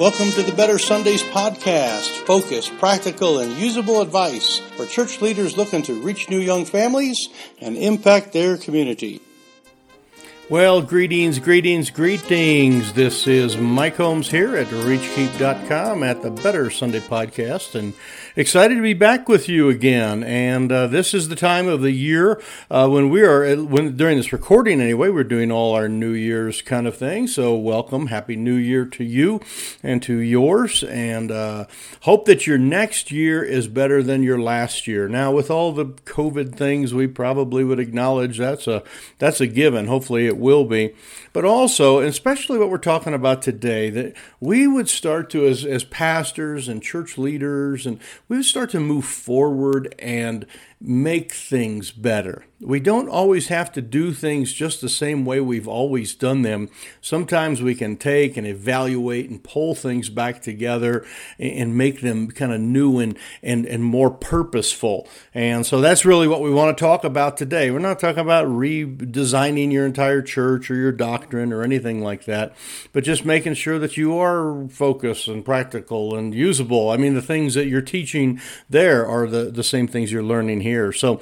Welcome to the Better Sundays podcast. Focused, practical, and usable advice for church leaders looking to reach new young families and impact their community. Well, greetings, greetings, greetings. This is Mike Holmes here at ReachKeep.com at the Better Sunday Podcast, and excited to be back with you again. And uh, this is the time of the year uh, when we are, when during this recording anyway, we're doing all our New Year's kind of thing. So, welcome, Happy New Year to you and to yours, and uh, hope that your next year is better than your last year. Now, with all the COVID things, we probably would acknowledge that's a that's a given. Hopefully, it will be. But also, especially what we're talking about today, that we would start to, as, as pastors and church leaders, and we would start to move forward and make things better. We don't always have to do things just the same way we've always done them. Sometimes we can take and evaluate and pull things back together and make them kind of new and, and, and more purposeful. And so that's really what we want to talk about today. We're not talking about redesigning your entire church or your doctrine or anything like that, but just making sure that you are focused and practical and usable. I mean, the things that you're teaching there are the, the same things you're learning here here. So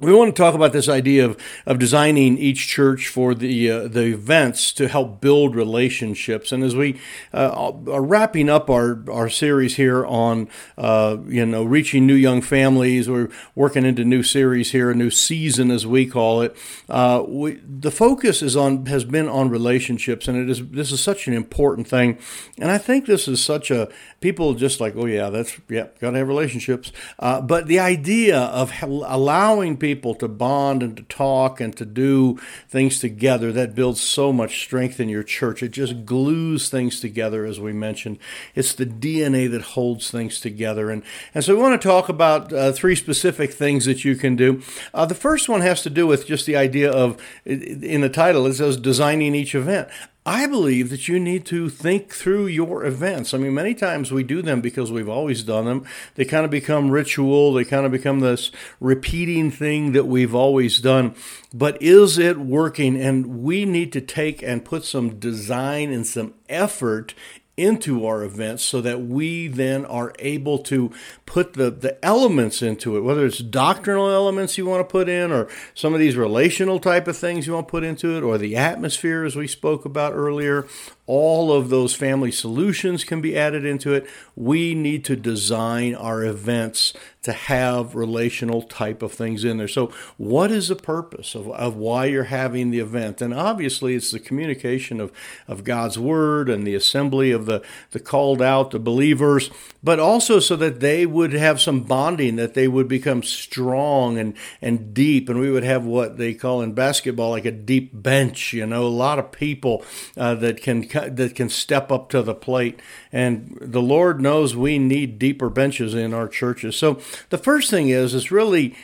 we want to talk about this idea of, of designing each church for the uh, the events to help build relationships. And as we uh, are wrapping up our, our series here on uh, you know reaching new young families, we're working into new series here, a new season as we call it. Uh, we, the focus is on has been on relationships, and it is this is such an important thing. And I think this is such a people just like oh yeah that's yeah got to have relationships. Uh, but the idea of allowing people to bond and to talk and to do things together, that builds so much strength in your church. It just glues things together, as we mentioned. It's the DNA that holds things together. And, and so we want to talk about uh, three specific things that you can do. Uh, the first one has to do with just the idea of, in the title, it says designing each event. I believe that you need to think through your events. I mean, many times we do them because we've always done them. They kind of become ritual, they kind of become this repeating thing that we've always done. But is it working? And we need to take and put some design and some effort into our events so that we then are able to put the, the elements into it, whether it's doctrinal elements you want to put in, or some of these relational type of things you want to put into it, or the atmosphere as we spoke about earlier, all of those family solutions can be added into it. We need to design our events to have relational type of things in there. So, what is the purpose of, of why you're having the event? And obviously, it's the communication of, of God's word and the assembly of the, the called out, the believers, but also so that they would have some bonding, that they would become strong and, and deep. And we would have what they call in basketball like a deep bench, you know, a lot of people uh, that can that can step up to the plate. And the Lord knows we need deeper benches in our churches. So the first thing is is really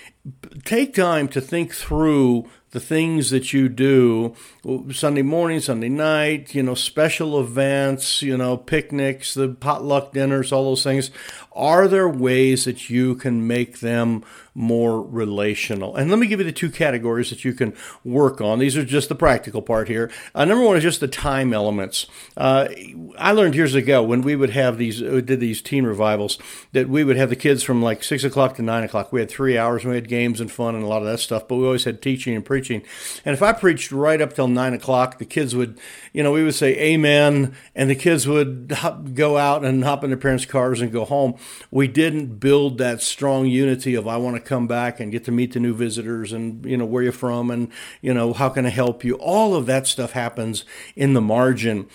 take time to think through the things that you do Sunday morning, Sunday night, you know, special events, you know, picnics, the potluck dinners, all those things. Are there ways that you can make them more relational? And let me give you the two categories that you can work on. These are just the practical part here. Uh, number one is just the time elements. Uh, I learned years ago when we would have these, we did these teen revivals, that we would have the kids from like six o'clock to nine o'clock. We had three hours and we had games and fun and a lot of that stuff, but we always had teaching and preaching. And if I preached right up till nine o'clock, the kids would, you know, we would say amen, and the kids would hop, go out and hop in their parents' cars and go home. We didn't build that strong unity of I want to come back and get to meet the new visitors and, you know, where you're from and, you know, how can I help you? All of that stuff happens in the margin.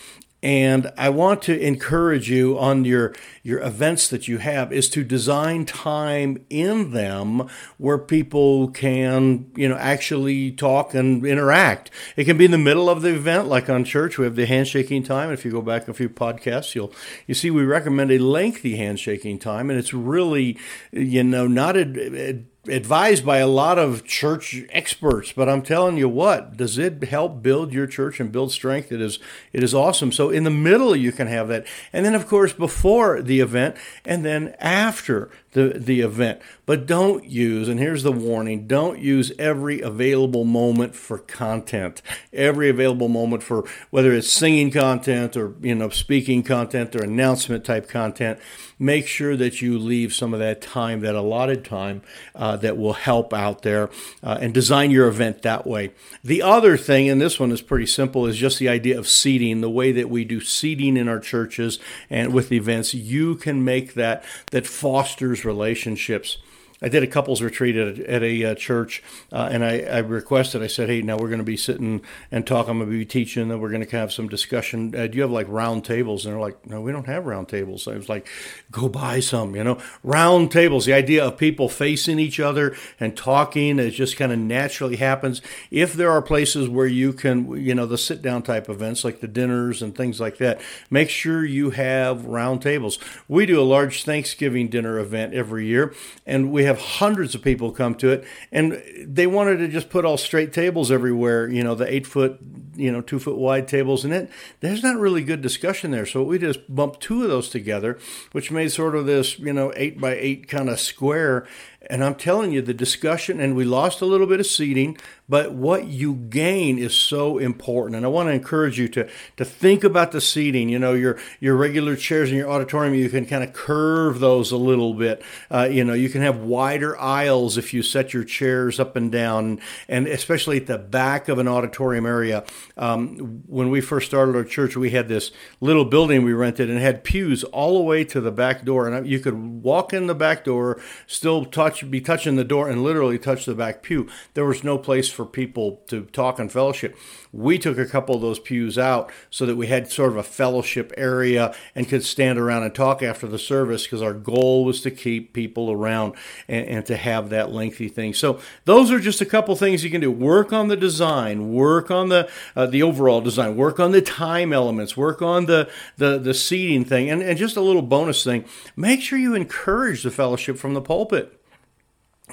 And I want to encourage you on your, your events that you have is to design time in them where people can, you know, actually talk and interact. It can be in the middle of the event, like on church, we have the handshaking time. If you go back a few podcasts, you'll, you see we recommend a lengthy handshaking time and it's really, you know, not a, a advised by a lot of church experts, but I'm telling you what, does it help build your church and build strength? It is it is awesome. So in the middle you can have that. And then of course before the event and then after the, the event. But don't use, and here's the warning don't use every available moment for content, every available moment for whether it's singing content or, you know, speaking content or announcement type content. Make sure that you leave some of that time, that allotted time, uh, that will help out there uh, and design your event that way. The other thing, and this one is pretty simple, is just the idea of seating, the way that we do seating in our churches and with events. You can make that that fosters relationships. I did a couples retreat at a, at a uh, church, uh, and I, I, requested. I said, "Hey, now we're going to be sitting and talking. I'm going to be teaching, and we're going to have some discussion. Uh, do you have like round tables?" And they're like, "No, we don't have round tables." I was like, "Go buy some." You know, round tables. The idea of people facing each other and talking it just kind of naturally happens. If there are places where you can, you know, the sit down type events like the dinners and things like that, make sure you have round tables. We do a large Thanksgiving dinner event every year, and we have hundreds of people come to it, and they wanted to just put all straight tables everywhere. You know, the eight foot, you know, two foot wide tables, and it there's not really good discussion there. So we just bumped two of those together, which made sort of this, you know, eight by eight kind of square. And I'm telling you, the discussion, and we lost a little bit of seating, but what you gain is so important. And I want to encourage you to, to think about the seating. You know, your, your regular chairs in your auditorium, you can kind of curve those a little bit. Uh, you know, you can have wider aisles if you set your chairs up and down, and especially at the back of an auditorium area. Um, when we first started our church, we had this little building we rented and had pews all the way to the back door. And you could walk in the back door, still touch, be touching the door, and literally touch the back pew. There was no place for people to talk and fellowship. We took a couple of those pews out so that we had sort of a fellowship area and could stand around and talk after the service because our goal was to keep people around and, and, to have that lengthy thing. So those are just a couple things you can do. Work on the design, work on the uh, the overall design, work on the time elements, work on the the, the seating thing, and, and just a little bonus thing. Make sure you encourage the fellowship from the pulpit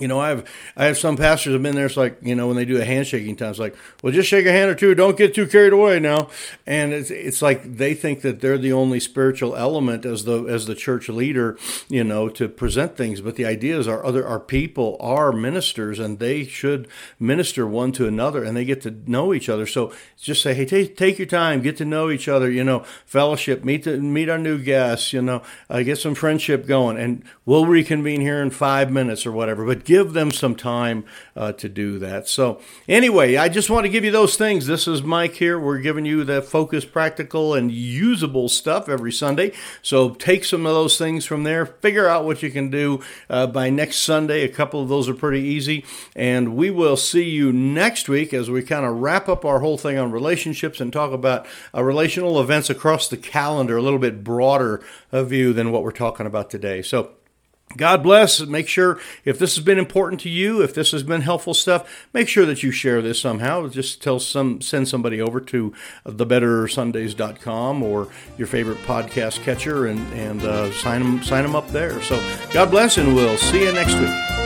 you know, I have I have some pastors have been there. It's like you know when they do a handshaking time, it's like, well, just shake a hand or two. Don't get too carried away now. And it's it's like they think that they're the only spiritual element as the as the church leader, you know, to present things. But the idea is our other our people are ministers, and they should minister one to another, and they get to know each other. So just say, hey, take take your time, get to know each other. You know, fellowship, meet the, meet our new guests. You know, uh, get some friendship going, and we'll reconvene here in five minutes or whatever. But give them some time uh, to do that. So, anyway, I just want to give you those things. This is Mike here. We're giving you the focus, practical, and usable stuff every Sunday. So, take some of those things from there, figure out what you can do uh, by next Sunday. A couple of those are pretty easy. And we will see you next week as we kind of wrap up our whole thing on relationships and talk about uh, relational events across the calendar, a little bit broader view than what we're talking about today. So, God bless. Make sure if this has been important to you, if this has been helpful stuff, make sure that you share this somehow. Just tell some, send somebody over to thebettersundays.com or your favorite podcast catcher and, and uh, sign them, sign them up there. So God bless and we'll see you next week.